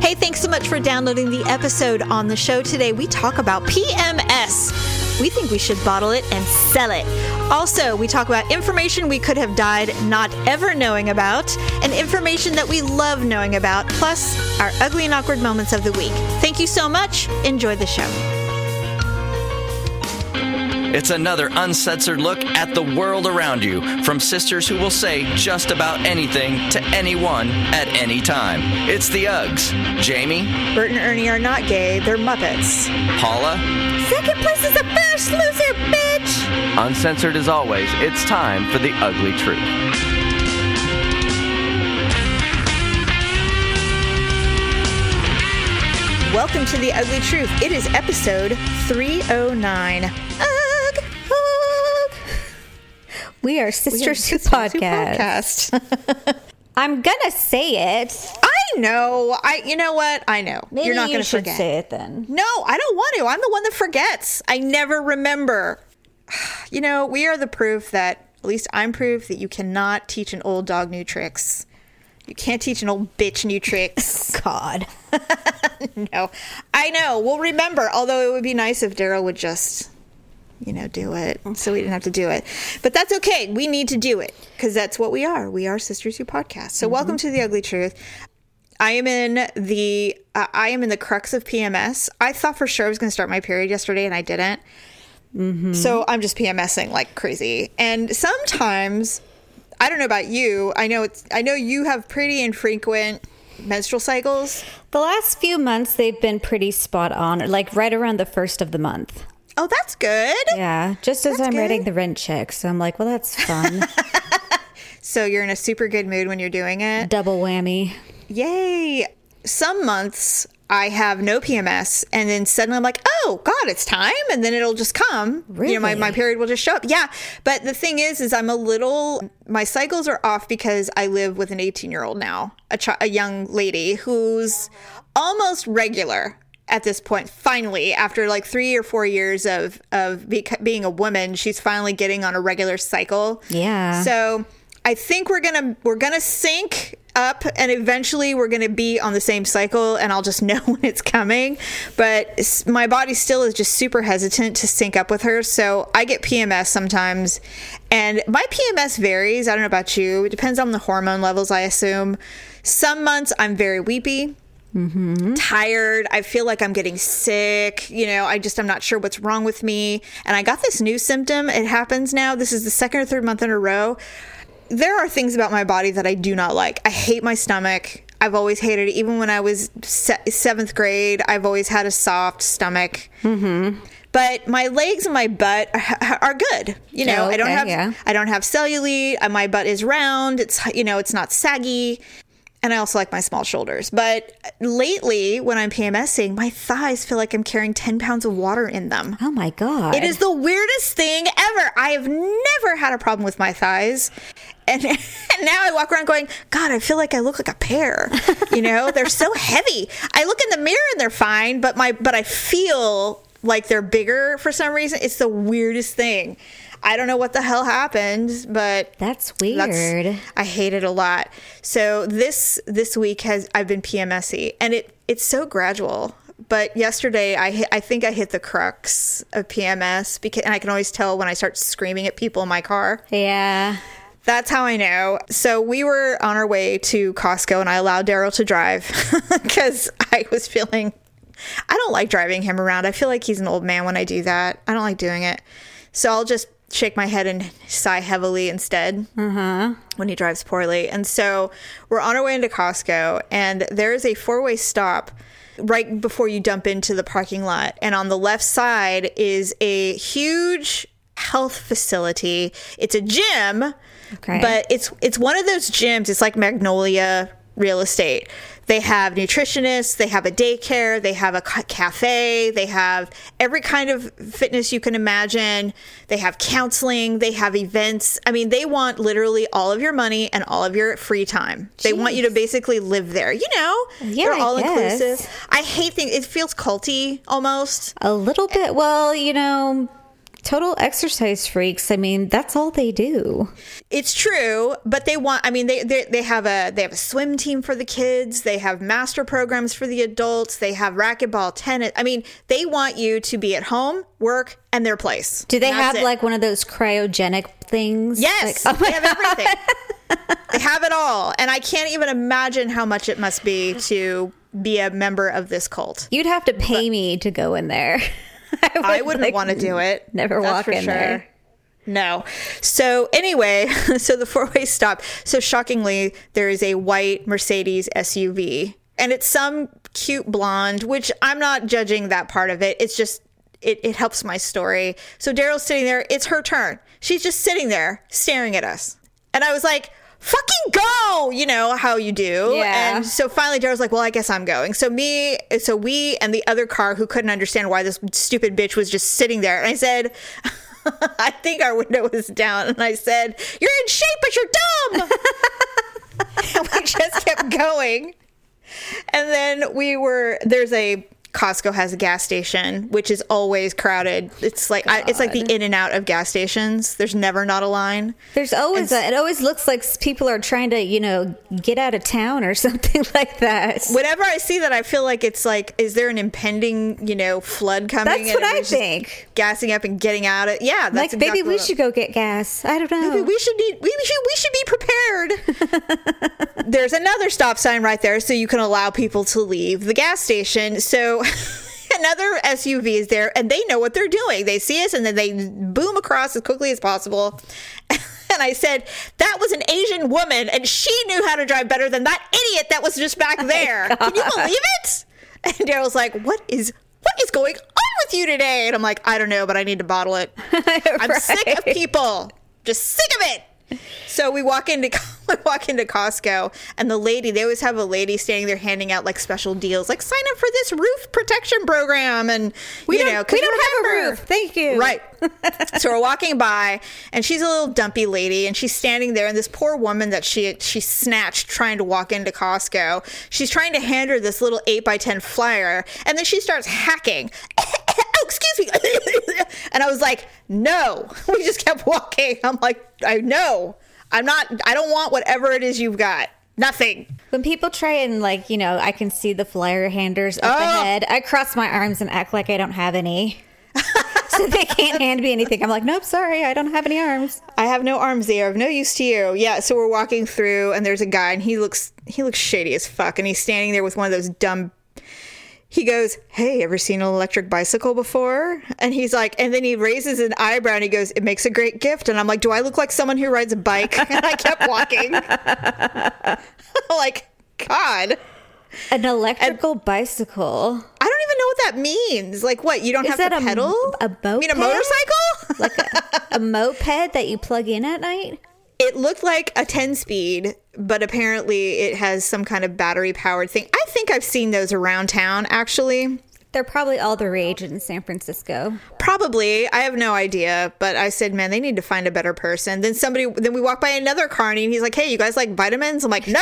Hey, thanks so much for downloading the episode on the show today. We talk about PMS. We think we should bottle it and sell it. Also, we talk about information we could have died not ever knowing about, and information that we love knowing about, plus our ugly and awkward moments of the week. Thank you so much. Enjoy the show. It's another uncensored look at the world around you from sisters who will say just about anything to anyone at any time. It's the Uggs. Jamie, Bert and Ernie are not gay, they're Muppets. Paula, Second place is a first loser, bitch! uncensored as always, it's time for the ugly truth. Welcome to The Ugly Truth. It is episode 309. Ugh, ugh. We are Sisters Who Podcast. Podcast. I'm gonna say it. I know. I. You know what? I know. Maybe You're not you to should forget. say it then. No, I don't want to. I'm the one that forgets. I never remember. You know, we are the proof that, at least I'm proof that you cannot teach an old dog new tricks. You can't teach an old bitch new tricks. God. no, I know. We'll remember. Although it would be nice if Daryl would just, you know, do it, mm-hmm. so we didn't have to do it. But that's okay. We need to do it because that's what we are. We are Sisters Who Podcast. So mm-hmm. welcome to the Ugly Truth. I am in the uh, I am in the crux of PMS. I thought for sure I was going to start my period yesterday, and I didn't. Mm-hmm. So I'm just PMSing like crazy. And sometimes, I don't know about you. I know it's. I know you have pretty infrequent menstrual cycles. The last few months they've been pretty spot on, like right around the first of the month. Oh, that's good. Yeah, just as That's I'm writing the rent check, so I'm like, well, that's fun. So you're in a super good mood when you're doing it. Double whammy. Yay. Some months I have no PMS and then suddenly I'm like, oh God, it's time. And then it'll just come. You know, my, my period will just show up. Yeah. But the thing is, is I'm a little, my cycles are off because I live with an 18 year old now, a, chi- a young lady who's almost regular at this point. Finally, after like three or four years of, of being a woman, she's finally getting on a regular cycle. Yeah. So I think we're gonna we're gonna sync up, and eventually we're gonna be on the same cycle, and I'll just know when it's coming. But my body still is just super hesitant to sync up with her, so I get PMS sometimes, and my PMS varies. I don't know about you; it depends on the hormone levels, I assume. Some months I'm very weepy tired. I feel like I'm getting sick. You know, I just, I'm not sure what's wrong with me. And I got this new symptom. It happens now. This is the second or third month in a row. There are things about my body that I do not like. I hate my stomach. I've always hated it. Even when I was se- seventh grade, I've always had a soft stomach. Mm-hmm. But my legs and my butt are, good. You know, Oh, I don't have yeah. I don't have cellulite. My butt is round. It's you know, it's not saggy and I also like my small shoulders. But lately, when I'm PMSing, my thighs feel like I'm carrying 10 pounds of water in them. Oh my God. It is the weirdest thing ever. I have never had a problem with my thighs. And, and now I walk around going, God, I feel like I look like a pear. You know, they're so heavy. I look in the mirror and they're fine, but my but I feel like they're bigger for some reason. It's the weirdest thing. I don't know what the hell happened, but That's that's- weird. I hate it a lot. So this this week has I've been PMSy, and it it's so gradual. But yesterday, I hit, I think I hit the crux of PMS because, and I can always tell when I start screaming at people in my car. yeah. That's how I know. So we were on our way to Costco, and I allowed Daryl to drive because I was feeling. I don't like driving him around. I feel like he's an old man when I do that. I don't like doing it. So I'll just shake my head and sigh heavily instead uh-huh. when he drives poorly. And so we're on our way into Costco, and there is a four way stop right before you dump into the parking lot. And on the left side is a huge health facility. It's a gym, Okay. but it's it's one of those gyms. It's like Magnolia Real Estate. They have nutritionists, they have a daycare, they have a ca- cafe, they have every kind of fitness you can imagine. They have counseling, they have events. I mean, they want literally all of your money and all of your free time. They want you to basically live there. You know, Yeah, they're all inclusive. I hate things. It feels culty almost. A little bit. Well, you know, total exercise freaks. I mean, that's all they do. It's true, but they want. I mean, they, they they have a they have a swim team for the kids. They have master programs for the adults. They have racquetball, tennis. I mean, they want you to be at home, work, and their place. Do they have it. like one of those cryogenic things? Yes, Like, oh they have everything. they have it all, and I can't even imagine how much it must be to be a member of this cult. You'd have to pay me to go in there. I wouldn't like, want to do it. Never walk in there. No. So anyway, so the four-way stop. So shockingly, there is a white Mercedes SUV, and it's some cute blonde, which I'm not judging that part of it. It's just it, it helps my story. So Daryl's sitting there. It's her turn. She's just sitting there staring at us, and I was like. Fucking go! You know how you do. Yeah. And so finally Daryl's like, well, I guess I'm going. So me, so we and the other car who couldn't understand why this stupid bitch was just sitting there. And I said, I think our window was down. And I said, you're in shape, but you're dumb. and we just kept going. And then we were, there's a, Costco has a gas station, which is always crowded. It's like I, it's like the in and out of gas stations. There's never not a line. There's always a, it always looks like people are trying to, you know, get out of town or something like that. Whenever I see that, I feel like it's like, is there an impending, you know, flood coming? That's what I think. Gassing up and getting out of yeah. That's Like exactly maybe we should go get gas. I don't know. Maybe we should need we should we should be prepared. There's another stop sign right there so you can allow people to leave the gas station. So another SUV is there and they know what they're doing. They see us and then they boom across as quickly as possible. And I said, that was an Asian woman and she knew how to drive better than that idiot that was just back oh there. Can you believe it? And Daryl's like, what is what is going on with you today? And I'm like, I don't know, but I need to bottle it. I'm sick of people. Just sick of it. So we walk into we walk into Costco, and the lady they always have a lady standing there handing out like special deals, like sign up for this roof protection program, and We you don't- we don't have a roof. Thank you. Right. so we're walking by, and she's a little dumpy lady, and she's standing there, and this poor woman that she she snatched trying to walk into Costco, she's trying to hand her this little eight by ten flyer, and then she starts hacking. oh, excuse me. and I was like, no. We just kept walking. I'm like, I know. I'm not. I don't want whatever it is you've got. Nothing. When people try and like, you know, I can see the flyer handers up Oh. ahead. I cross my arms and act like I don't have any. so they can't hand me anything. I'm like, nope, sorry, I don't have any arms. I have no arms there. Of no use to you. Yeah. So we're walking through, and there's a guy, and he looks he looks shady as fuck, and he's standing there with one of those dumb. He goes, "Hey, ever seen an electric bicycle before?" And he's like, and then he raises an eyebrow and he goes, "It makes a great gift." And I'm like, "Do I look like someone who rides a bike?" And I kept walking. like, God, An electrical bicycle. I don't even know what that means. Like, what? You don't Is have that to a- pedal? a You mean a motorcycle? Like a, a moped that you plug in at night? It looked like a 10 speed, but apparently it has some kind of battery powered thing. I think I've seen those around town actually. They're probably all the rage in San Francisco. Probably. I have no idea, but I said, man, they need to find a better person. Then somebody, then we walk by another carny and he's like, hey, you guys like vitamins? I'm like, no.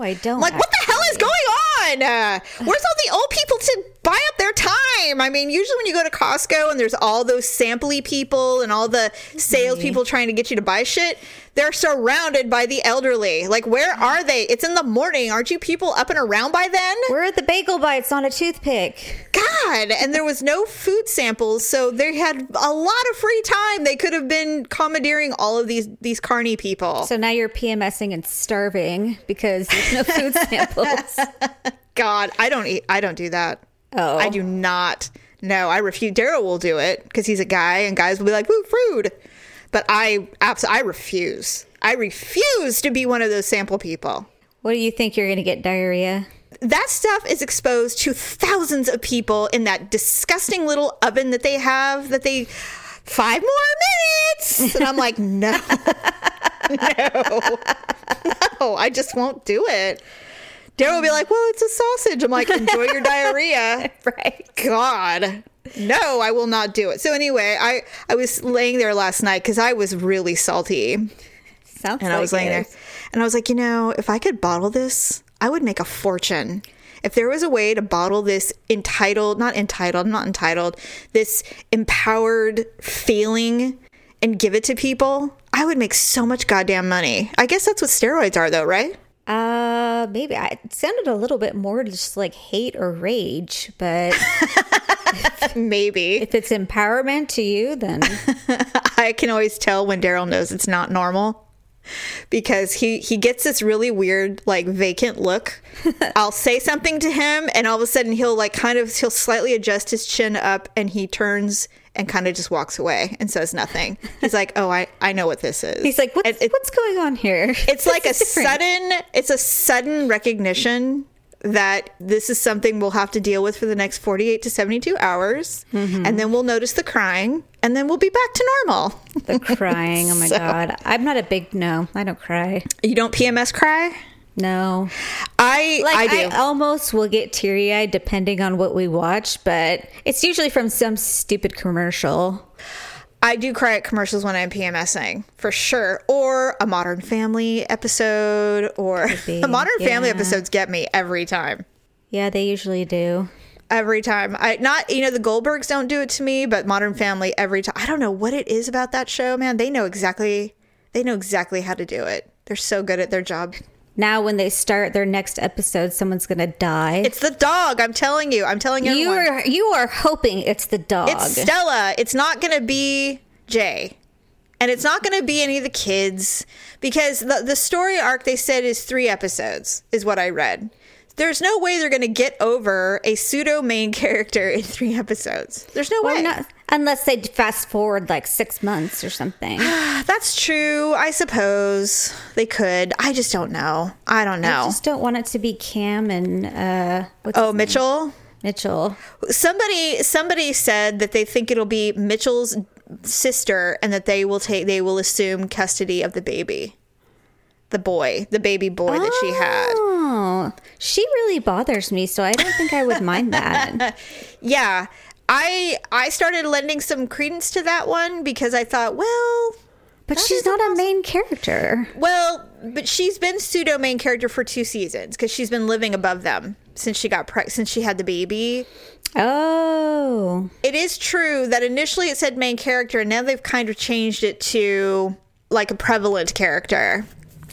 I don't, I'm like, what the hell is going on? Uh, where's all the old people to buy up their time? I mean, usually when you go to Costco and there's all those sampley people and all the salespeople trying to get you to buy shit, they're surrounded by the elderly. Like, where are they? It's in the morning. Aren't you people up and around by then? We're at the bagel bites on a toothpick? God, and there was no food samples, so they had a lot of free time. They could have been commandeering all of these these carny people. So now you're PMSing and starving because there's no food samples. God, I don't eat. I don't do that. Oh. I do not. No, I refuse. Daryl will do it because he's a guy, and guys will be like, "Woo, food," but I absolutely, I refuse. I refuse to be one of those sample people. What do you think you're going to get diarrhea? that stuff is exposed to thousands of people in that disgusting little oven that they have that they five more minutes and i'm like no no no i just won't do it daryl will be like well it's a sausage i'm like enjoy your diarrhea Right. god no i will not do it so anyway i i was laying there last night because i was really salty Sounds and like I was laying there, and I was like, you know, if I could bottle this, I would make a fortune. if there was a way to bottle this entitled, not entitled, not entitled, this empowered feeling and give it to people, I would make so much goddamn money. I guess that's what steroids are, though, right? Uh, maybe I, it sounded a little bit more just like hate or rage, but Maybe. if it's empowerment to you, then I can always tell when Daryl knows it's not normal because he he gets this really weird like vacant look. I'll say something to him and all of a sudden he'll like kind of he'll slightly adjust his chin up and he turns and kind of just walks away and says nothing. He's like, "Oh, I I know what this is." he's like, "What's it- what's going on here?" it's like a different. sudden it's a sudden recognition that this is something we'll have to deal with for the next 48 to 72 hours Mm-hmm. and then we'll notice the crying and then we'll be back to normal the crying. Oh my So- god, I'm not a big no. I don't cry. you don't pms cry No, i like i I, do almost will get teary eyed depending on what we watch, but it's usually from some stupid commercial. I do cry at commercials when I'm PMSing for sure, or a Modern Family episode, or the Modern Family episodes get me every time. Yeah, they usually do. Every time, I not you know the Goldbergs don't do it to me, but Modern Family every time. I don't know what it is about that show, man. They know exactly, they know exactly how to do it. They're so good at their job. Now, when they start their next episode, someone's gonna die. It's the dog. I'm telling you. I'm telling you everyone. are you are hoping it's the dog. It's Stella. It's not going to be Jay. And it's not going to be any of the kids because the, the story arc they said is three episodes, is what I read. There's no way they're going to get over a pseudo main character in three episodes. There's no Well, way. not- unless they fast forward like six months or something. That's true. I suppose they could. I just don't know. I don't know. I just don't want it to be Cam and uh, what's oh, his name? Mitchell. Mitchell. Somebody somebody said that they think it'll be Mitchell's sister and that they will take they will assume custody of the baby. The boy, the baby boy that she had. Oh, she really bothers me, so I don't think I would mind that. Yeah. I I started lending some credence to that one because I thought, well, But That she's a not a main character. well, but she's been pseudo main character for two seasons because she's been living above them since she got preg- since she had the baby. Oh, It is true that initially it said main character and now they've kind of changed it to like a prevalent character.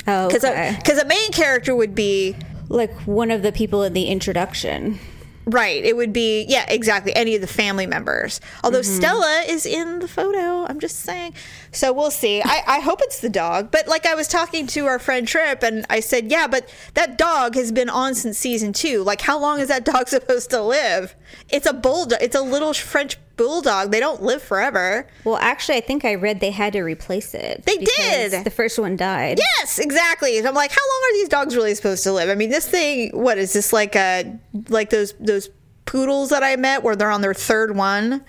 oh, Because okay. a, main character would be like one of the people in the introduction. Right. It would be yeah, exactly. Any of the family members. Although Mm-hmm. Stella is in the photo. I'm just saying. So we'll see. I, I hope it's the dog. But like I was talking to our friend Trip, and I said, yeah, but that dog has been on since season two. Like, how long is that dog supposed to live? It's a bulldog. It's a little French bulldog. They don't live forever. Well, actually, I think I read they had to replace it. They did. The first one died. Yes, exactly. And I'm like, how long are these dogs really supposed to live? I mean, this thing, what is this like a like those those poodles that I met where they're on their third one?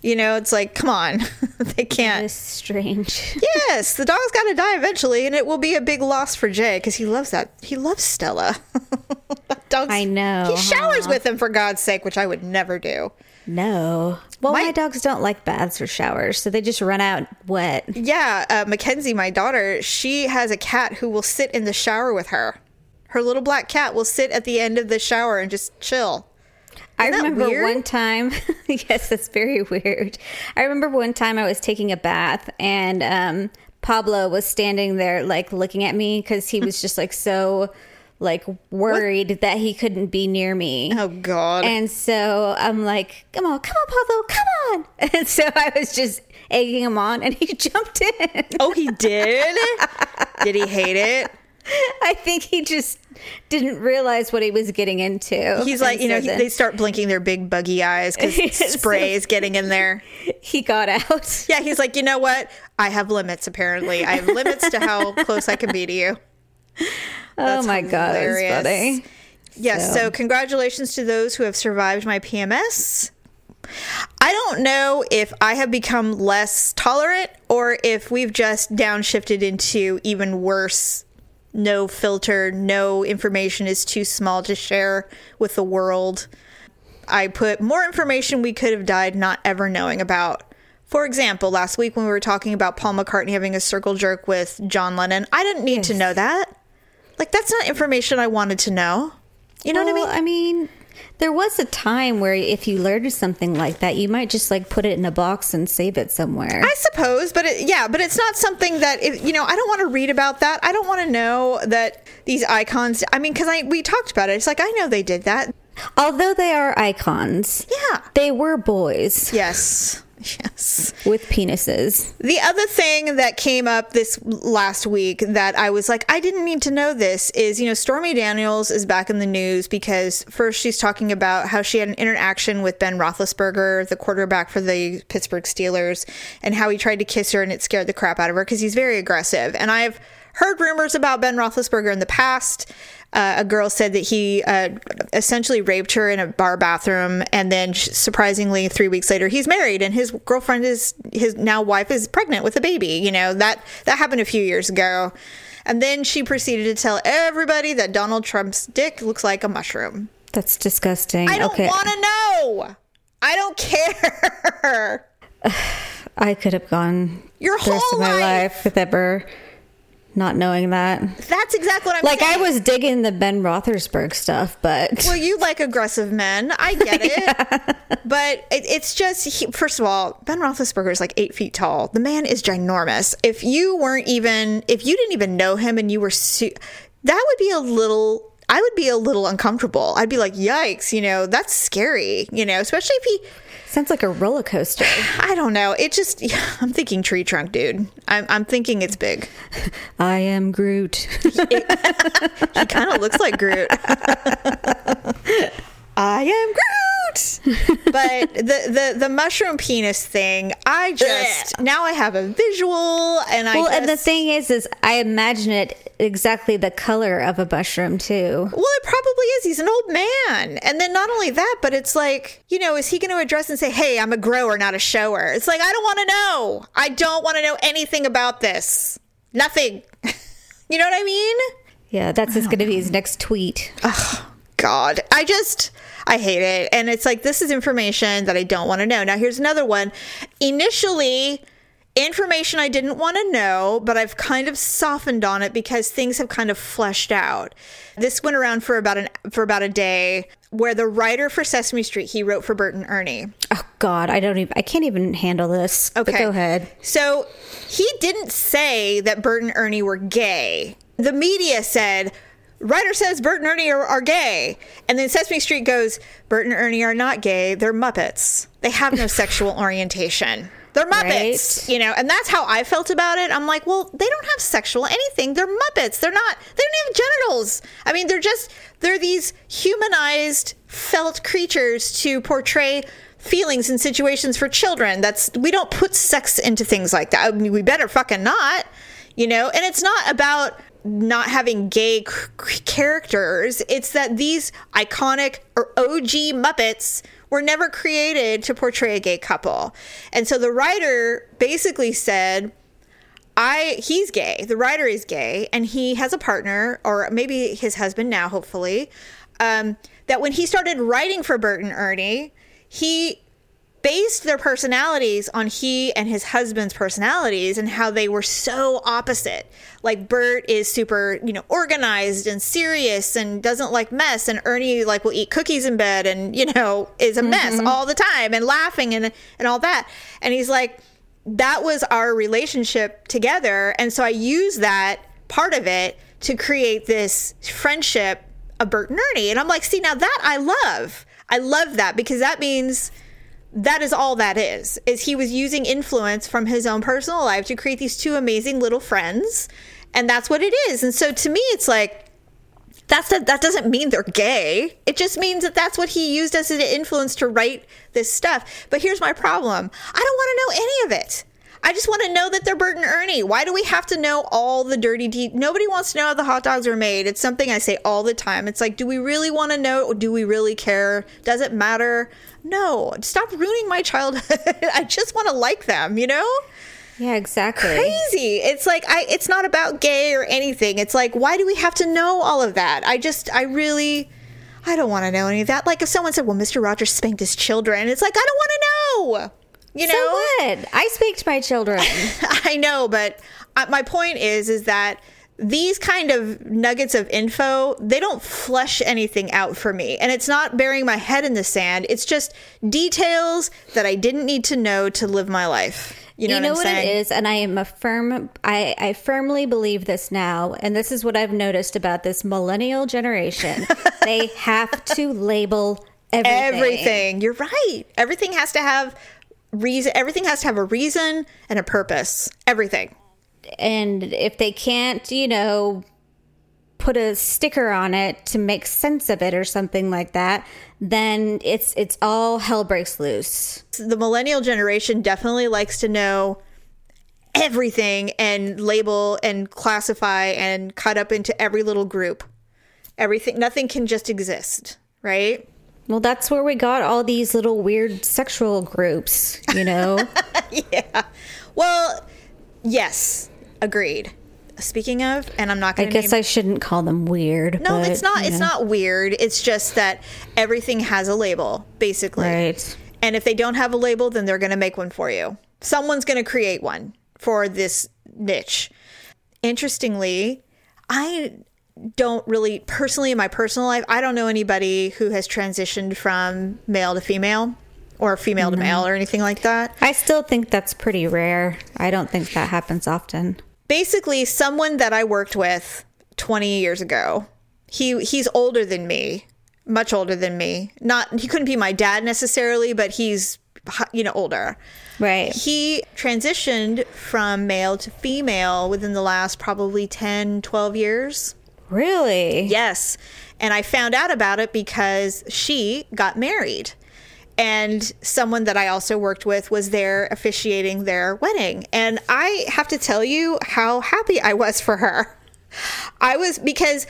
You know, it's like, come on, they can't. It's strange. Yes, the dog's got to die eventually, and it will be a big loss for Jay because he loves that. He loves Stella. That dog's, I know, He showers huh? with him for God's sake, which I would never do. No. Well, My- my, dogs don't like baths or showers, so they just run out wet. Yeah, uh, Mackenzie, my daughter, she has a cat who will sit in the shower with her. Her little black cat will sit at the end of the shower and just chill. I Isn't that remember weird? one time. yes, that's very weird. I remember one time I was taking a bath and um, Pablo was standing there, like looking at me because he was just like so, like worried that he couldn't be near me. Oh God! And so I'm like, come on, come on, Pablo, come on. And so I was just egging him on and he jumped in. oh, he did. did he hate it? I think he just didn't realize what he was getting into. He's like, And you know, so he, then they start blinking their big buggy eyes because spray is getting in there. he got out. Yeah, he's like, you know what? I have limits. Apparently, I have limits to how close I can be to you. Oh That's my god, that was funny. Yes. So- So, congratulations to those who have survived my PMS. I don't know if I have become less tolerant or if we've just downshifted into even worse. No filter, no information is too small to share with the world. I put more information we could have died not ever knowing about. For example, last week when we were talking about Paul McCartney having a circle jerk with John Lennon, I didn't need to know that. Like, that's not information I wanted to know. You know what I mean? I mean, there was a time where if you learned something like that, you might just like put it in a box and save it somewhere. I suppose, but it, yeah, but it's not something that if, you know. I don't want to read about that. I don't want to know that these icons. I mean, because I we talked about it. It's like I know they did that. Although they are icons, Yeah. they were boys Yes. Yes. with penises. The other thing that came up this last week that I was like, I didn't need to know this is, you know, Stormy Daniels is back in the news because first she's talking about how she had an interaction with Ben Roethlisberger, the quarterback for the Pittsburgh Steelers, and how he tried to kiss her and it scared the crap out of her because he's very aggressive. And I've heard rumors about Ben Roethlisberger in the past. Uh, a girl said that he uh, essentially raped her in a bar bathroom, and then surprisingly, three weeks later, he's married, and his girlfriend is his now wife is pregnant with a baby. You know that that happened a few years ago, and then she proceeded to tell everybody that Donald Trump's dick looks like a mushroom. That's disgusting. I don't okay. want to know. I don't care. I could have gone Your the rest whole of my life. life with ever not knowing that. That's exactly what I'm Like I was digging the Ben Roethlisberger stuff, but Well, you like aggressive men. I get it. But it, it's just, he, first of all, Ben Roethlisberger is like eight feet tall. The man is ginormous. If you weren't even, if you didn't even know him and you were, su- that would be a little. I would be a little uncomfortable. I'd be like, "Yikes!" You know, that's scary. You know, especially if he, sounds like a roller coaster. I don't know. It just, I'm thinking tree trunk, dude. I'm, I'm thinking it's big. I am Groot. He kind of looks like Groot. I am Groot. but the, the the mushroom penis thing, I just now I have a visual, and I well, and the thing is, is I imagine it exactly the color of a mushroom too. Well, it probably is. He's an old man. And then not only that, but it's like, you know, is he going to address and say, hey, I'm a grower, not a shower? It's like, I don't want to know. I don't want to know anything about this. Nothing. you know what I mean? Yeah, that's just going to be his next tweet. God, I just, I hate it. And it's like, this is information that I don't want to know. Now, here's another one. Initially, information I didn't want to know, but I've kind of softened on it because things have kind of fleshed out. This went around for about an for about a day where the writer for Sesame Street, he wrote for Bert and Ernie. Oh God, I don't even. I can't even handle this. But Okay. go ahead. So he didn't say that Bert and Ernie were gay. The media said, writer says Bert and Ernie are, are gay. And then Sesame Street goes, Bert and Ernie are not gay. They're Muppets. They have no sexual orientation. They're Muppets, Right. you know, and that's how I felt about it. I'm like, well, they don't have sexual anything. They're Muppets. They're not, they don't have genitals. I mean, they're just, they're these humanized, felt creatures to portray feelings and situations for children. That's, we don't put sex into things like that. I mean, we better fucking not, you know, and it's not about not having gay c- characters. It's that these iconic or OG Muppets were never created to portray a gay couple. And so the writer basically said, I he's gay. The writer is gay, and he has a partner, or maybe his husband now, hopefully. Um, that when he started writing for Bert and Ernie, he based their personalities on he and his husband's personalities and how they were so opposite. Like Bert is super, you know, organized and serious and doesn't like mess and Ernie like will eat cookies in bed and, you know, is a mess mm-hmm. all the time and laughing and and all that. And he's like that was our relationship together and so I use that part of it to create this friendship of Bert and Ernie. And I'm like, see now that I love. I love that because that means that is all that is is he was using influence from his own personal life to create these two amazing little friends. And that's what it is. And so to me it's like that's that doesn't mean they're gay. It just means that that's what he used as an influence to write this stuff. But here's my problem. I don't want to know any of it I just want to know that they're Bert and Ernie. Why do we have to know all the dirty de- Nobody wants to know how the hot dogs are made. It's something I say all the time. It's like, do we really want to know? Do we really care? Does it matter? No. Stop ruining my childhood. I just want to like them, you know? Yeah, exactly. Crazy. It's like I it's not about gay or anything. It's like why do we have to know all of that? I just I really I don't want to know any of that. Like if someone said, "Well, Mr. Rogers spanked his children." It's like I don't want to know. You know? So what? I speak to my children. I know, but uh, my point is, is that these kind of nuggets of info, they don't flesh anything out for me. And it's not burying my head in the sand. It's just details that I didn't need to know to live my life. You know, you know what, what, it is, and I am a firm. I I firmly believe this now, and this is what I've noticed about this millennial generation. they have to label everything. Everything. You're right. Everything has to have reason. Everything has to have a reason and a purpose. Everything. and if they can't, you know, put a sticker on it to make sense of it or something like that, then it's it's all hell breaks loose. The millennial generation definitely likes to know everything and label and classify and cut up into every little group. Everything. Nothing can just exist. Right. Well, that's where we got all these little weird sexual groups, you know. yeah. Well, yes. Agreed. Speaking of, and I'm not going to I guess I shouldn't call them weird. No, but, it's not. It's know. not weird. It's just that everything has a label, basically. Right. And if they don't have a label, then they're going to make one for you. Someone's going to create one for this niche. Interestingly, I don't really personally in my personal life, I don't know anybody who has transitioned from male to female or female to male or anything like that. I still think that's pretty rare. I don't think that happens often. basically someone that I worked with 20 years ago. He he's older than me, much older than me. Not he couldn't be my dad necessarily, but he's you know older. Right. He transitioned from male to female within the last probably 10, 12 years. Really? Yes. And I found out about it because she got married. And someone that I also worked with was there officiating their wedding. And I have to tell you how happy I was for her. I was because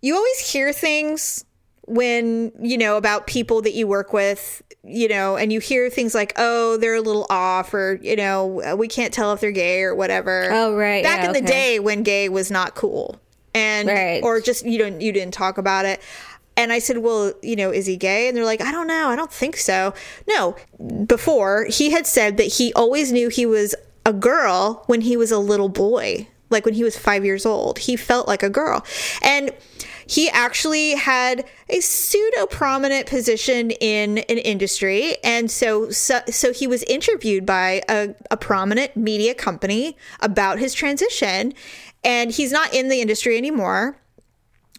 you always hear things when, you know, about people that you work with, you know, and you hear things like, oh, they're a little off, or, you know, we can't tell if they're gay or whatever. Oh, right. Back Yeah, in the day when gay was not cool. And, Right. or just, you don't, you didn't talk about it. And I said, well, you know, is he gay? And they're like, I don't know. I don't think so. No, before he had said that he always knew he was a girl when he was a little boy, like when he was five years old. He felt like a girl. And he actually had a pseudo prominent position in an industry. And so, so, so he was interviewed by a, a prominent media company about his transition. And he's not in the industry anymore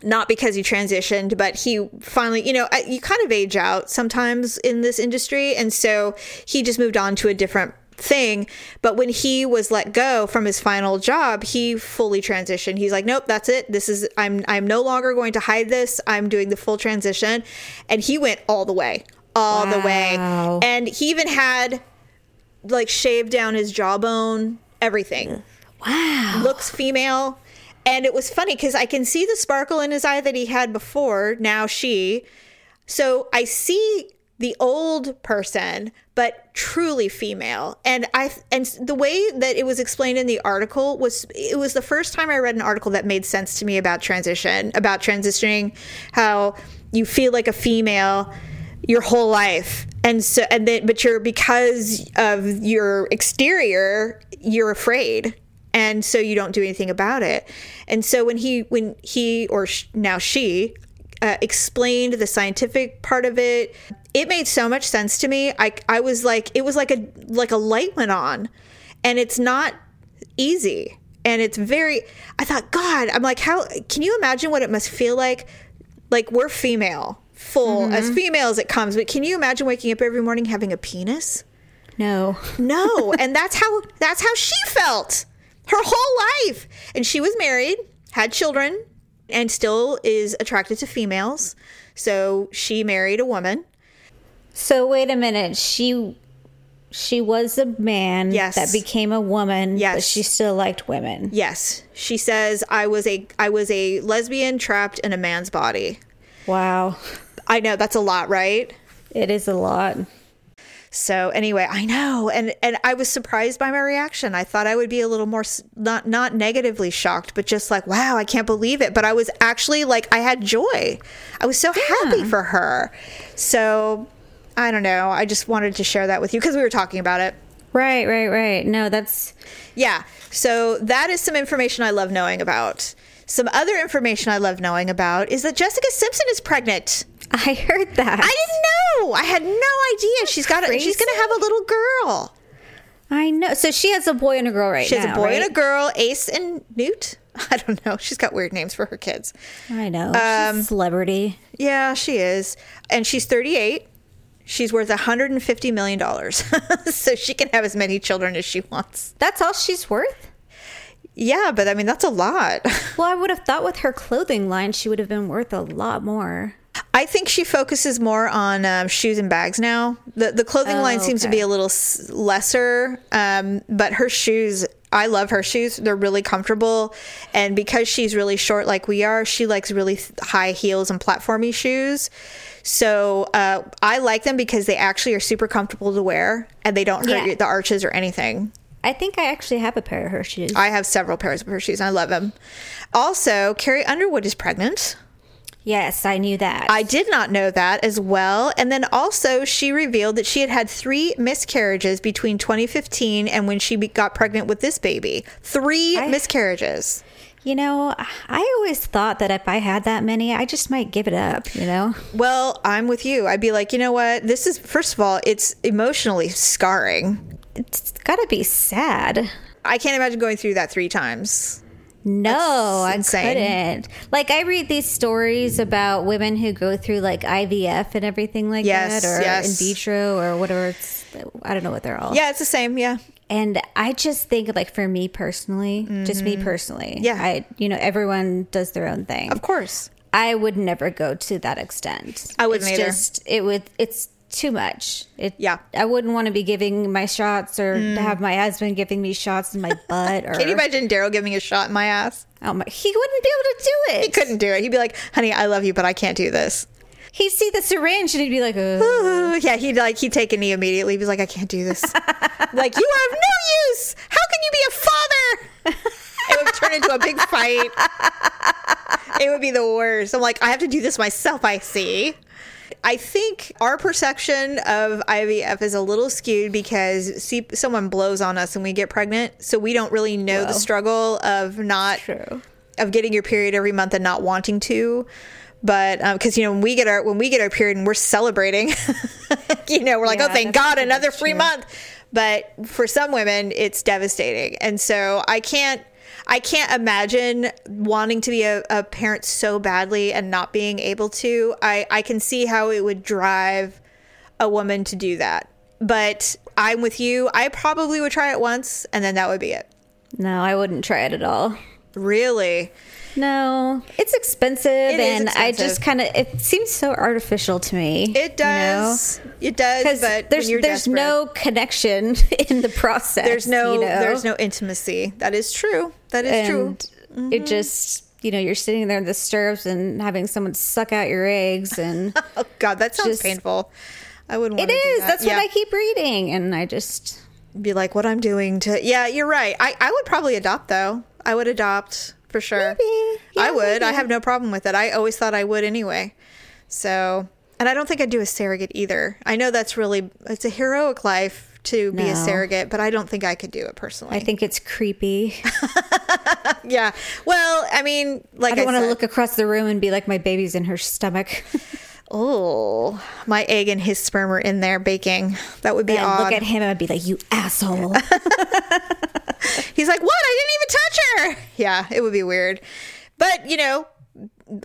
not because he transitioned, but he finally, you know, you kind of age out sometimes in this industry. And so he just moved on to a different thing. But when he was let go from his final job, he fully transitioned. He's like, nope, that's it. This is, I'm, I'm no longer going to hide this. I'm doing the full transition. And he went all the way, all the way. And he even had like shaved down his jawbone, everything Wow. looks female. And it was funny because I can see the sparkle in his eye that he had before. Now she. So I see the old person, but truly female. And I and the way that it was explained in the article was it was the first time I read an article that made sense to me about transition, about transitioning, how you feel like a female your whole life and so and then but you're because of your exterior you're afraid and so you don't do anything about it. And so when he when he or sh- now she uh, explained the scientific part of it it made so much sense to me. I i was like it was like a like a light went on. And it's not easy. And it's very i thought god i'm like how can you imagine what it must feel like? Like we're female full as female as it comes. But can you imagine waking up every morning having a penis? No. no. And that's how that's how she felt her whole life and she was married had children and still is attracted to females so she married a woman So wait a minute. She she was a man Yes. that became a woman, but Yes. she still liked women. yes she says i was a i was a lesbian trapped in a man's body Wow. i know that's a lot right It is a lot. So anyway, I know, and and I was surprised by my reaction. I thought I would be a little more not not negatively shocked, but just like, wow, I can't believe it. But I was actually like, I had joy. I was so happy for her. So I don't know. I just wanted to share that with you because we were talking about it. Right, right, right. No, that's Yeah. So that is some information I love knowing about. Some other information I love knowing about is that Jessica Simpson is pregnant. I heard that. I didn't know. I had no idea. She's got. A, she's going to have a little girl. I know. So she has a boy and a girl right She has now. a boy right? and a girl, Ace and Newt. I don't know. She's got weird names for her kids. I know. Um, She's a celebrity. Yeah, she is. And she's 38. She's worth 150 million dollars. so she can have as many children as she wants. That's all she's worth. Yeah, but I mean that's a lot. Well, I would have thought with her clothing line, she would have been worth a lot more. I think she focuses more on um, shoes and bags now. The the clothing Oh, line seems to be a little s- lesser, um, but her shoes. I love her shoes. They're really comfortable, and because she's really short like we are, she likes really th- high heels and platformy shoes. So uh, I like them because they actually are super comfortable to wear, and they don't hurt Yeah. the arches or anything. I think I actually have a pair of her shoes. I have several pairs of her shoes, and I love them. Also, Carrie Underwood is pregnant. Yes, I knew that. I did not know that as well. And then also, she revealed that she had had three miscarriages between 2015 and when she got pregnant with this baby. Three I- miscarriages. You know, I always thought that if I had that many, I just might give it up, you know? Well, I'm with you. I'd be like, you know what? This is, first of all, it's emotionally scarring. It's got to be sad. I can't imagine going through that three times. No, I couldn't. Like, I read these stories about women who go through like IVF and everything like Yes, that, or yes. in vitro, or whatever. It's, I don't know what they're all. Yeah, it's the same. Yeah. And I just think, like, for me personally, just me personally, Mm-hmm. Yeah. I, you know, everyone does their own thing. Of course. I would never go to that extent. I wouldn't it's either. Just it would. It's too much. It, Yeah. Mm. I wouldn't want to be giving my shots or to have my husband giving me shots in my butt. Or Can you imagine Daryl giving me a shot in my ass? oh my, he wouldn't be able to do it. He couldn't do it. He'd be like, honey, I love you, but I can't do this. He'd see the syringe and he'd be like, Ooh, yeah, he'd like he'd take a knee immediately. He was like, I can't do this. like, you have no use. How can you be a father? it would turn into a big fight. It would be the worst. I'm like, I have to do this myself, I see. I think our perception of IVF is a little skewed because see someone blows on us and we get pregnant, so we don't really know the struggle of not True. of getting your period every month and not wanting to. But um, because you know when we get our when we get our period and we're celebrating you know we're like oh, Yeah, oh thank god another free month. But for some women it's devastating. And so i can't i can't imagine wanting to be a, a parent so badly and not being able to i i can see how it would drive a woman to do that but i'm with you i probably would try it once and then that would be it no, I wouldn't try it at all. really No, it's expensive, is and I expensive. just kind of it seems so artificial to me. It does. It does. But there's there's desperate, no connection in the process. there's no you know? there's no intimacy. That is true. That is true. Mm-hmm. and it just you know you're sitting there in the stirrups and having someone suck out your eggs and Oh God, that sounds just- painful. I wouldn't. it do that. that's Yeah. what i keep reading and i just be like. What I'm doing to. Yeah, you're right. I I would probably adopt though. I would adopt for sure. Maybe. Yeah, I would. I have no problem with it. I always thought I would anyway. So, and I don't think I'd do a surrogate either. I know that's really it's a heroic life to be a surrogate, but I don't think I could do it personally. i think it's creepy yeah. Well, I mean, like i don't want to look across the room and be like my baby's in her stomach Oh, my egg and his sperm are in there baking. That would be and odd. look at him and i'd be like you asshole He's like, "What? I didn't even touch her." Yeah, it would be weird. But you know,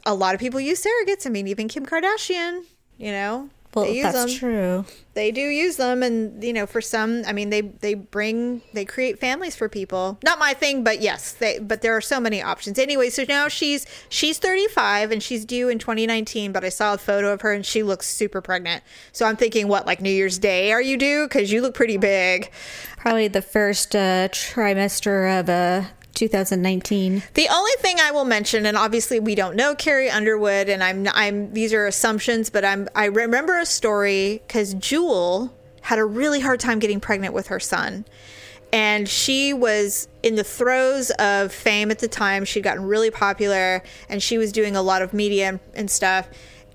a lot of people use surrogates. I mean, even Kim Kardashian. You know, well they use that's them. true They do use them, and you know, for some, I mean, they they bring they create families for people. Not my thing, but yes, they. But there are so many options. Anyway, so now she's she's 35 and she's due in 2019. But I saw a photo of her and she looks super pregnant. So I'm thinking, what like New Year's Day are you due? Because you look pretty big. probably the first uh, trimester of uh 2019 The only thing I will mention, and obviously we don't know Carrie Underwood, and I'm I'm these are assumptions, but I'm I remember a story because Jewel had a really hard time getting pregnant with her son. And she was in the throes of fame at the time. She'd gotten really popular and she was doing a lot of media and, and stuff.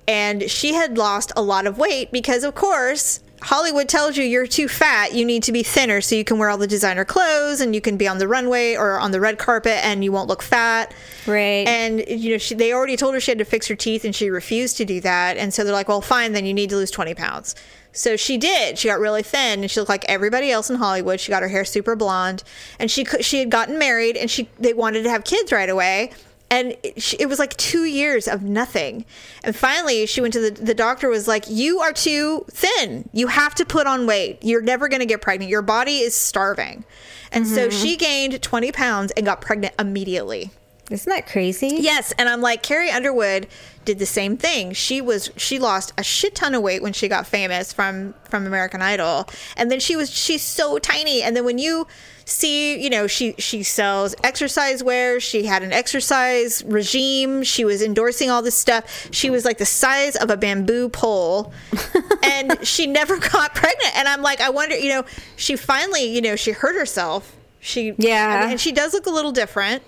And she had lost a lot of weight because, of course, Hollywood tells you you're too fat, you need to be thinner so you can wear all the designer clothes and you can be on the runway or on the red carpet and you won't look fat. Right. And you know, she, they already told her she had to fix her teeth and she refused to do that. And so they're like, "Well, fine, then you need to lose 20 pounds." So she did. She got really thin and she looked like everybody else in Hollywood. She got her hair super blonde and she she had gotten married and she they wanted to have kids right away and it, it was like two years of nothing. And finally she went to the, the doctor was like you are too thin. You have to put on weight. You're never going to get pregnant. Your body is starving. And so mm-hmm. she gained 20 pounds and got pregnant immediately. Isn't that crazy? yes. And i'm like carrie underwood did the same thing. She was she lost a shit ton of weight when she got famous from from american idol. And then she was she's so tiny. And then when you see you know she she sells exercise wear. She had an exercise regime. She was endorsing all this stuff. She was like the size of a bamboo pole. And she never got pregnant. And i'm like i wonder you know she finally you know she hurt herself. She Yeah. and she does look a little different.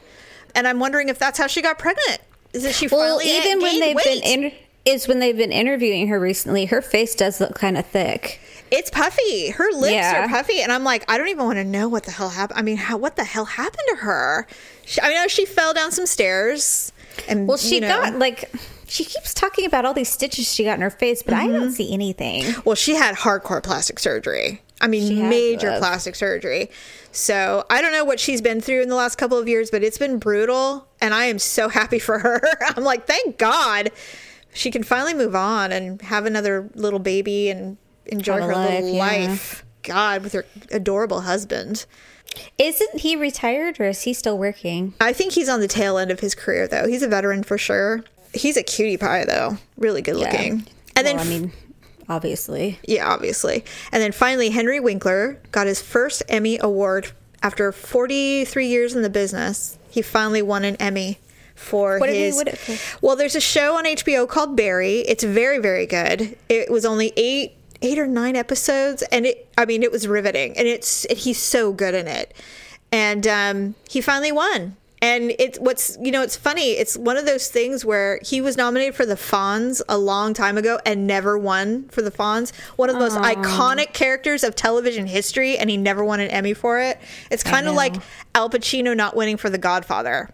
And i'm wondering if that's how she got pregnant. Is that she Well, finally even when they've weight? been inter- is when they've been interviewing her recently, her face does look kind of thick. It's puffy her lips Yeah. are puffy and i'm like i don't even want to know what the hell happened i mean how what the hell happened to her she, i know she fell down some stairs and Well, she you know- got like she keeps talking about all these stitches she got in her face, but I Mm-hmm. don't see anything. Well, she had hardcore plastic surgery. I mean, major plastic surgery. So I don't know what she's been through in the last couple of years, but it's been brutal. And I am so happy for her. I'm like, thank God she can finally move on and have another little baby and enjoy her little life, yeah. life. God, with her adorable husband. Isn't he retired or is he still working? I think he's on the tail end of his career, though. He's a veteran for sure. He's a cutie pie, though. Really good looking. And then I mean, obviously. Yeah, obviously. And then finally, Henry Winkler got his first Emmy Award after 43 years in the business. He finally won an Emmy for What he his. it? Well, there's a show on HBO called Barry. It's very, very good. It was only eight, eight or nine episodes, and it. I mean, it was riveting, and it's he's so good in it. And um, he finally won. And it's what's you know it's funny. It's one of those things where he was nominated for the Fonz a long time ago and never won for the Fonz. One of the most iconic characters of television history, and he never won an Emmy for it. It's kind of like Al Pacino not winning for The Godfather.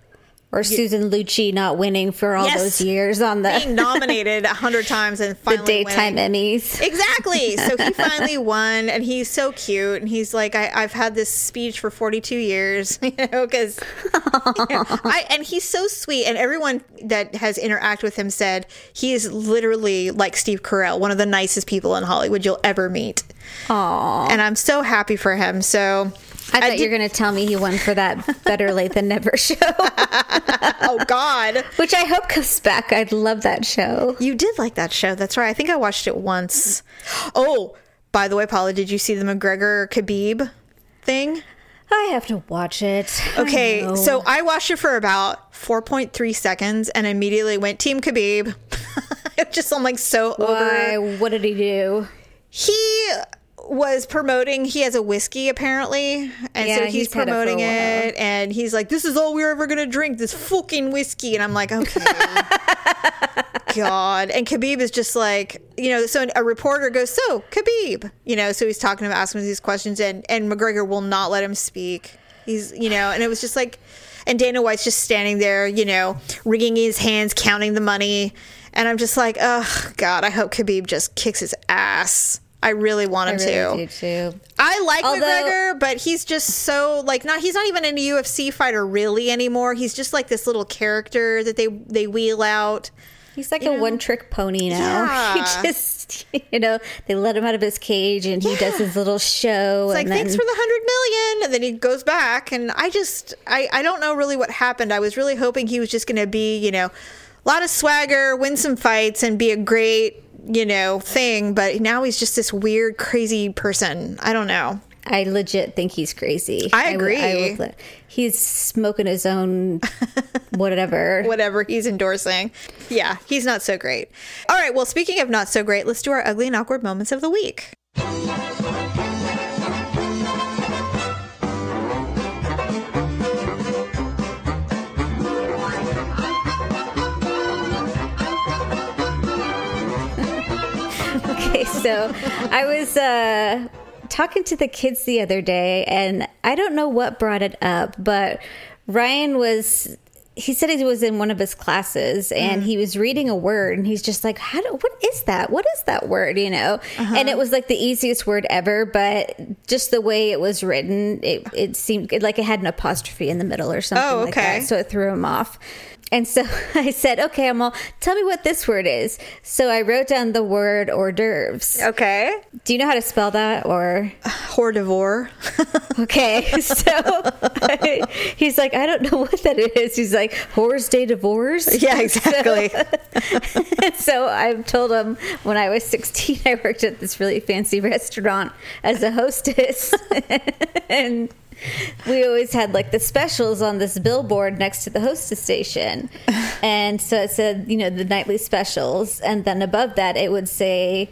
Or Susan Lucci not winning for all Yes. those years on the Being nominated a hundred times and finally the daytime winning. Emmys. Exactly. So he finally won, and he's so cute. And he's like, I, "I've had this speech for 42 years, you know, because I and he's so sweet. And everyone that has interacted with him said he is literally like Steve Carell, one of the nicest people in Hollywood you'll ever meet. Aww. And I'm so happy for him. So I thought did- you were going to tell me he won for that Better Late Than Never show, oh God, which I hope comes back. I'd love that show. you did like that show. That's right. I think I watched it once. Oh, by the way, Paula, did you see the McGregor Khabib thing? I have to watch it. Okay, know. so I watched it for about 4.3 seconds and immediately went Team Khabib. It just I'm like so why? over. What did he do? He was promoting. He has a whiskey apparently, and Yeah, so he's, he's had it promoting it. And he's like, "This is all we're ever gonna drink. This fucking whiskey." And I'm like, "Okay." God. And Khabib is just like, you know, so a reporter goes, So, Khabib, you know, so he's talking to him, asking him these questions, and, and McGregor will not let him speak. He's, you know, and it was just like, and Dana White's just standing there, you know, wringing his hands, counting the money. And I'm just like, oh, God, I hope Khabib just kicks his ass. I really want I him really to. too. I like Although- McGregor, but he's just so like not. He's not even a UFC fighter really anymore. He's just like this little character that they they wheel out. He's like a one trick pony now. Yeah. He just, you know, they let him out of his cage and he does his little show. It's like then, thanks for the hundred million, and then he goes back. And I just I I don't know really what happened. I was really hoping he was just going to be you know a lot of swagger, win some fights, and be a great you know thing. But now he's just this weird, crazy person. I don't know. I legit think he's crazy. I agree. would let- he's smoking his own whatever. whatever he's endorsing. Yeah, he's not so great. All right, well, speaking of not so great, let's do our ugly and awkward moments of the week. So I was uh, talking to the kids the other day, and I don't know what brought it up, but Ryan was. He said he was in one of his classes and he was reading a word and he's just like, "How do? What is that? What is that word?" You know, and it was like the easiest word ever, but just the way it was written, it it seemed like it had an apostrophe in the middle or something Oh, like okay. that. So it threw him off. And so I said, okay, Amal, tell me what this word is. So I wrote down the word hors d'oeuvres. Okay. Do you know how to spell that? Or, hors Hordivore. okay. So he's like, I don't know what that is. He's like, horrors de divorce. yeah, exactly. so I told him when I was 16, I worked at this really fancy restaurant as a hostess. and we always had like the specials on this billboard next to the hostess station. And so it said, you know, the nightly specials. And then above that, it would say,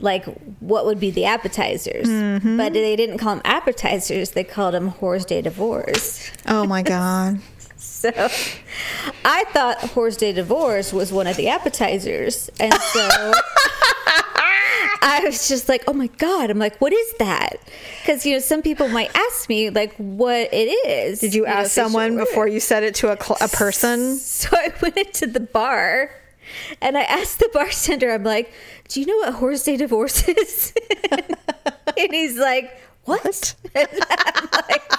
like, what would be the appetizers. Mm-hmm. But they didn't call them appetizers, they called them Hors de Divorce. oh my god. So I thought Horse de Divorce was one of the appetizers. And so I was just like, oh my God. I'm like, what is that? Because, you know, some people might ask me, like, what it is. Did you know, ask should someone before you said it to a, cl- a person? So I went into the bar and I asked the bartender, I'm like, do you know what Horse day Divorce is? and he's like, what? I'm like,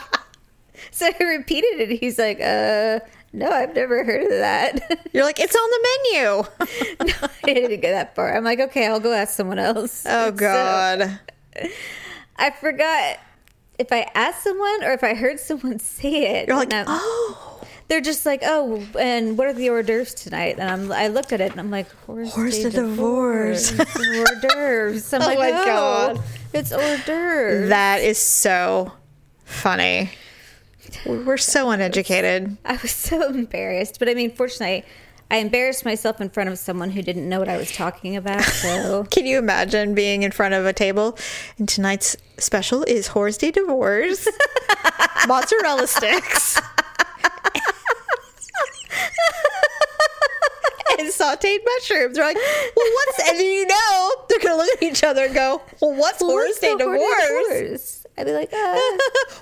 so I repeated it. He's like, uh, no, I've never heard of that. You're like, it's on the menu. no, I didn't go that far. I'm like, okay, I'll go ask someone else. Oh So god. I forgot if I asked someone or if I heard someone say it. You're like, I'm- oh, they're just like, oh, and what are the hors d'oeuvres tonight? And I'm, I look at it and I'm like, hors, Hors de de divorce, hors d'oeuvres. I'm Oh like, my oh, God. it's hors d'oeuvres. that is so funny. We're so uneducated. I was so embarrassed, but I mean, fortunately, I embarrassed myself in front of someone who didn't know what I was talking about. So Can you imagine being in front of a table? And tonight's special is Horse Divorce, mozzarella sticks, and sauteed mushrooms. They're like, well, what's, and then you know, they're going to look at each other and go, well, what's Horse What's de the hors Divorce? I'd be like, uh,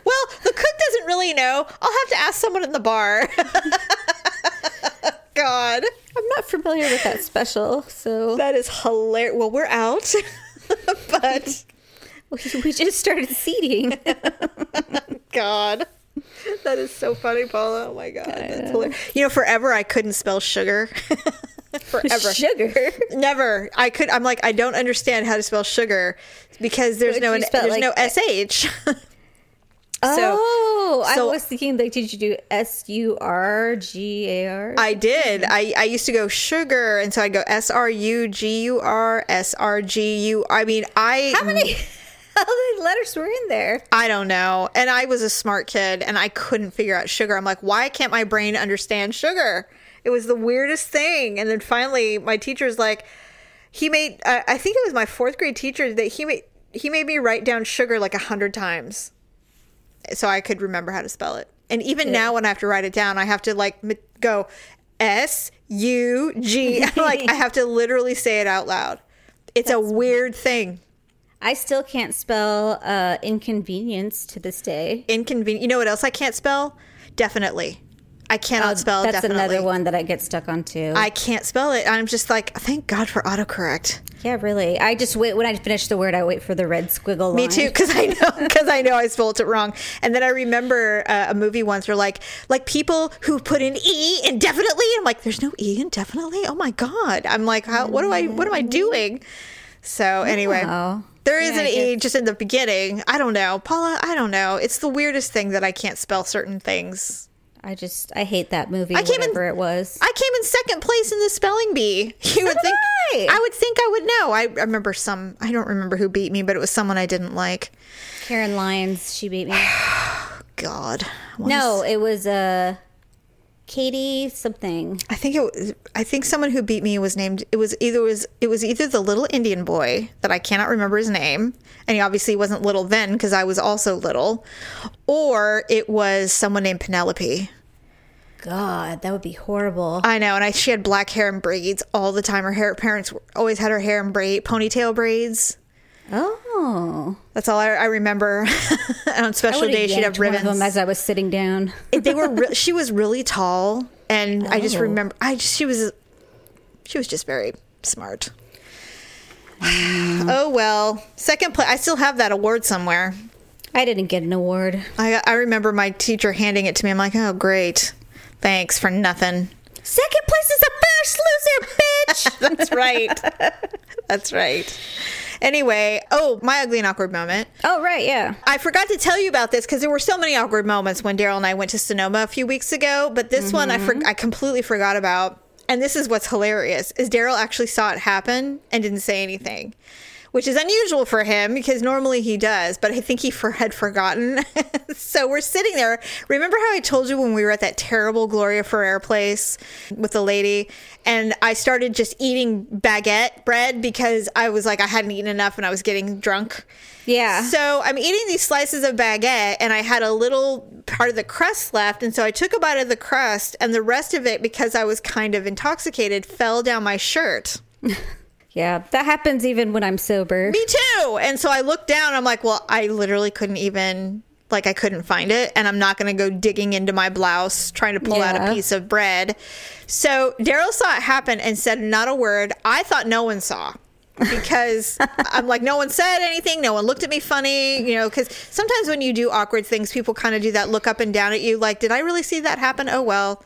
well, the cook doesn't really know. I'll have to ask someone in the bar. God, I'm not familiar with that special, so that is hilarious. Well, we're out, but we we just started seating. God. That is so funny, Paula. Oh my God. That's hilarious. You know, forever I couldn't spell sugar. forever. Sugar. Never. I could I'm like, I don't understand how to spell sugar because there's no spell there's like- no eh. SH. oh, so- I was thinking like, did you do S U R G A R? I did. I, I used to go sugar and so I'd go S R U G U R S R G U I mean I How many? How many letters were in there? I don't know. And I was a smart kid and I couldn't figure out sugar. I'm like, why can't my brain understand sugar? It was the weirdest thing. And then finally, my teacher's like, he made, I I think it was my fourth grade teacher that he made, he made me write down sugar like a hundred times so I could remember how to spell it. And even now, when I have to write it down, I have to like m- go S U G. Like I have to literally say it out loud. It's a weird thing. I still can't spell uh, inconvenience to this day. inconvenient. You know what else I can't spell? Definitely. I cannot spell That's definitely. another one that I get stuck on too. I can't spell it. I'm just like, thank God for autocorrect. yeah, really. I just wait when I finish the word. I wait for the red squiggle. Me line. too, because I know because I know I spelled it wrong. And then I remember uh, a movie once where like like people who put in e indefinitely. I'm like, there's no e indefinitely. Oh my God. I'm like, how, what do I what am I doing? So anyway. Oh. There is Yeah, an E just in the beginning. I don't know. Paula, I don't know. It's the weirdest thing that I can't spell certain things. I just I hate that movie. I came in- it was. I came in second place in the spelling bee. You would think I. I would think I would know. I remember some. I don't remember who beat me, but it was someone I didn't like. Karen Lyons. She beat me. God. No, it was uh, Katie something. I think it. Was, I think someone who beat me was named. It was either was it was either the little Indian boy that I cannot remember his name, and he obviously wasn't little then because I was also little, or it was someone named Penelope. God, that would be horrible. I know, and I she had black hair and braids all the time. Her hair parents always had her hair in braid ponytail braids. Oh, That's all I, I remember. and on special days, she'd have one of ribbons. them as I was sitting down. It- they were. Re- she was really tall, and I just Oh. remember. I just she was. She was just very smart. Mm. oh well, second place. I still have that award somewhere. I didn't get an award. I I remember my teacher handing it to me. I'm like, oh great, thanks for nothing. Second place is a first loser, bitch. That's right. That's right. Anyway, oh, my ugly and awkward moment. oh right, yeah. I forgot to tell you about this because there were so many awkward moments when Daryl and I went to Sonoma a few weeks ago. But this one I for- mm-hmm. I completely forgot about. And this is what's hilarious: is Daryl actually saw it happen and didn't say anything, which is unusual for him because normally he does. But I think he for- had forgotten. so we're sitting there. Remember how I told you when we were at that terrible Gloria Ferrer place with the lady, and I started just eating baguette bread because I was like I hadn't eaten enough and I was getting drunk. Yeah. So I'm eating these slices of baguette, and I had a little part of the crust left, and so I took a bite of the crust, and the rest of it, because I was kind of intoxicated, fell down my shirt. yeah, that happens even when I'm sober. Me too. And so I looked down. I'm like, well, I literally couldn't even. Like I couldn't find it, and I'm not going to go digging into my blouse trying to pull out a piece of bread. So Daryl saw it happen and said not a word. I thought no one saw because I'm like, no one said anything. No one looked at me funny, you know, because sometimes when you do awkward things, people kind of do that look up and down at you, like, did I really see that happen? Oh, well.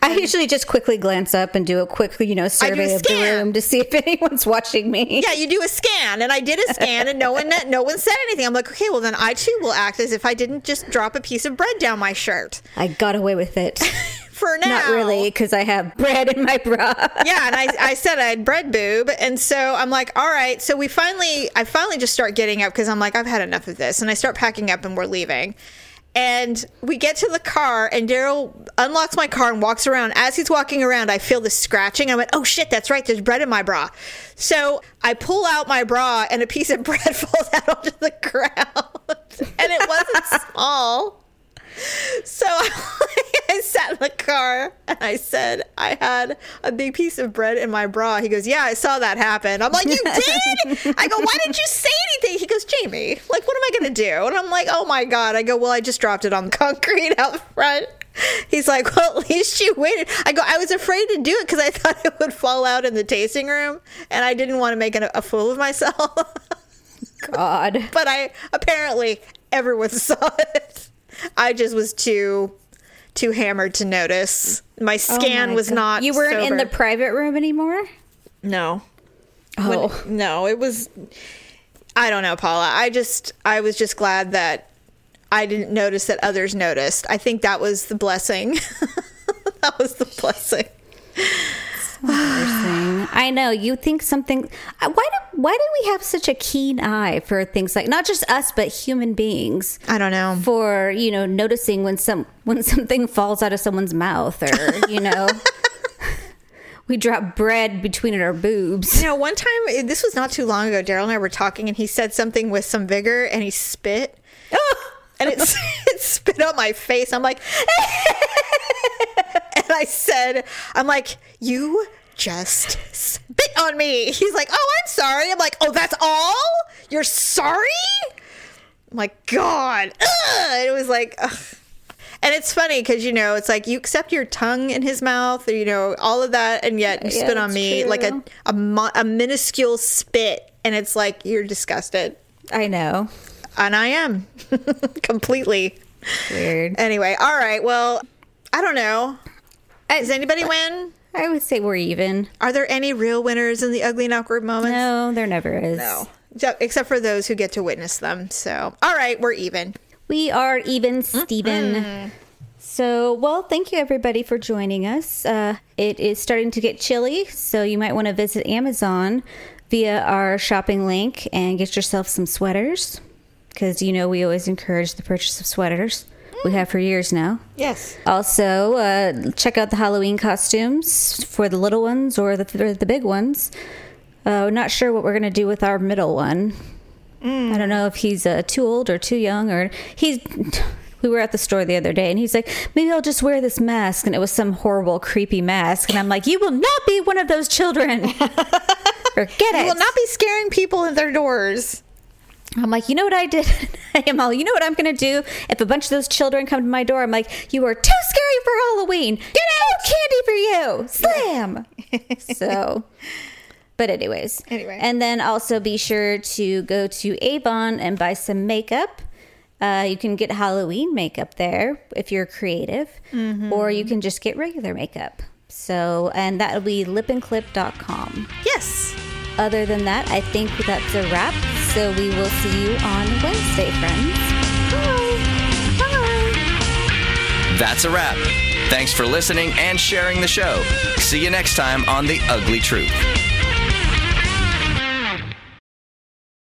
I usually just quickly glance up and do a quick, you know, survey of the room to see if anyone's watching me. Yeah, you do a scan, and I did a scan, and no one, no one said anything. I'm like, okay, well then I too will act as if I didn't just drop a piece of bread down my shirt I got away with it. for now. Not really, because I have bread in my bra. yeah, and I, I said I had bread boob, and so I'm like, all right. So we finally, I finally just start getting up because I'm like, I've had enough of this, and I start packing up, and we're leaving. And we get to the car, and Daryl unlocks my car and walks around. As he's walking around, I feel the scratching. I went, "Oh shit, that's right. There's bread in my bra." So I pull out my bra, and a piece of bread falls out onto the ground, and it wasn't small. So I sat in the car and I said I had a big piece of bread in my bra. He goes, "Yeah, I saw that happen." I'm like, "You did?" I go, "Why didn't you say anything?" He goes, "Jamie, like, what am I going to do?" And I'm like, "Oh my god!" I go, "Well, I just dropped it on the concrete out front." He's like, "Well, at least you waited." I go, "I was afraid to do it because I thought it would fall out in the tasting room, and I didn't want to make a, a fool of myself." God. but I apparently everyone saw it. I just was too too hammered to notice. My oh scan Oh my was God. not. You weren't in the private room anymore? no. Oh. When- no, it was. I don't know, Paula. I just I was just glad that I didn't notice that others noticed. I think that was the blessing. that was the blessing. Embarrassing. I know you think something. uh, Why do why do we have such a keen eye for things like not just us but human beings I don't know. for you know noticing when some when something falls out of someone's mouth or you know we drop bread between our boobs. You know, one time eh, this was not too long ago. Daryl and I were talking, and he said something with some vigor, and he spit, and it, it spit on my face. I'm like, I said, I'm like, you just spit on me. He's like, oh, I'm sorry. I'm like, oh, that's all? You're sorry? I'm like, God. Ugh. It was like, ugh. And it's funny because, you know, it's like you accept your tongue in his mouth, or, you know, all of that, and yet you Yeah, spit on me like a, a, mo- a minuscule spit. And it's like, you're disgusted. I know. And I am completely. Weird. Anyway, all right. Well, I don't know. Does anybody win? I would say we're even. Are there any real winners in the ugly and awkward moments? No, there never is. No. Except for those who get to witness them. So, all right, we're even. We are even Steven. So, well, thank you everybody for joining us. Uh, it is starting to get chilly, so you might want to visit Amazon via our shopping link and get yourself some sweaters because you know we always encourage the purchase of sweaters. We have for years now. Yes. Also, uh, check out the Halloween costumes for the little ones or the, or the big ones. Uh, not sure what we're going to do with our middle one. I don't know if he's uh, too old or too young, or he's. we were at the store the other day and he's like, maybe I'll just wear this mask. And it was some horrible, creepy mask. And I'm like, you will not be one of those children. Forget You it. You will not be scaring people at their doors. I'm like, you know what I did? I am all, you know what I'm going to do? If a bunch of those children come to my door, I'm like, you are too scary for Halloween. Get out! Candy for you! Slam! so, but anyways. Anyway. And then also be sure to go to Avon and buy some makeup. Uh, you can get Halloween makeup there if you're creative, or you can just get regular makeup. So, and that'll be lipandclip.com. Yes. Other than that, I think that's a wrap. So we will see you on Wednesday, friends. Bye. Bye. That's a wrap. Thanks for listening and sharing the show. See you next time on The Ugly Truth.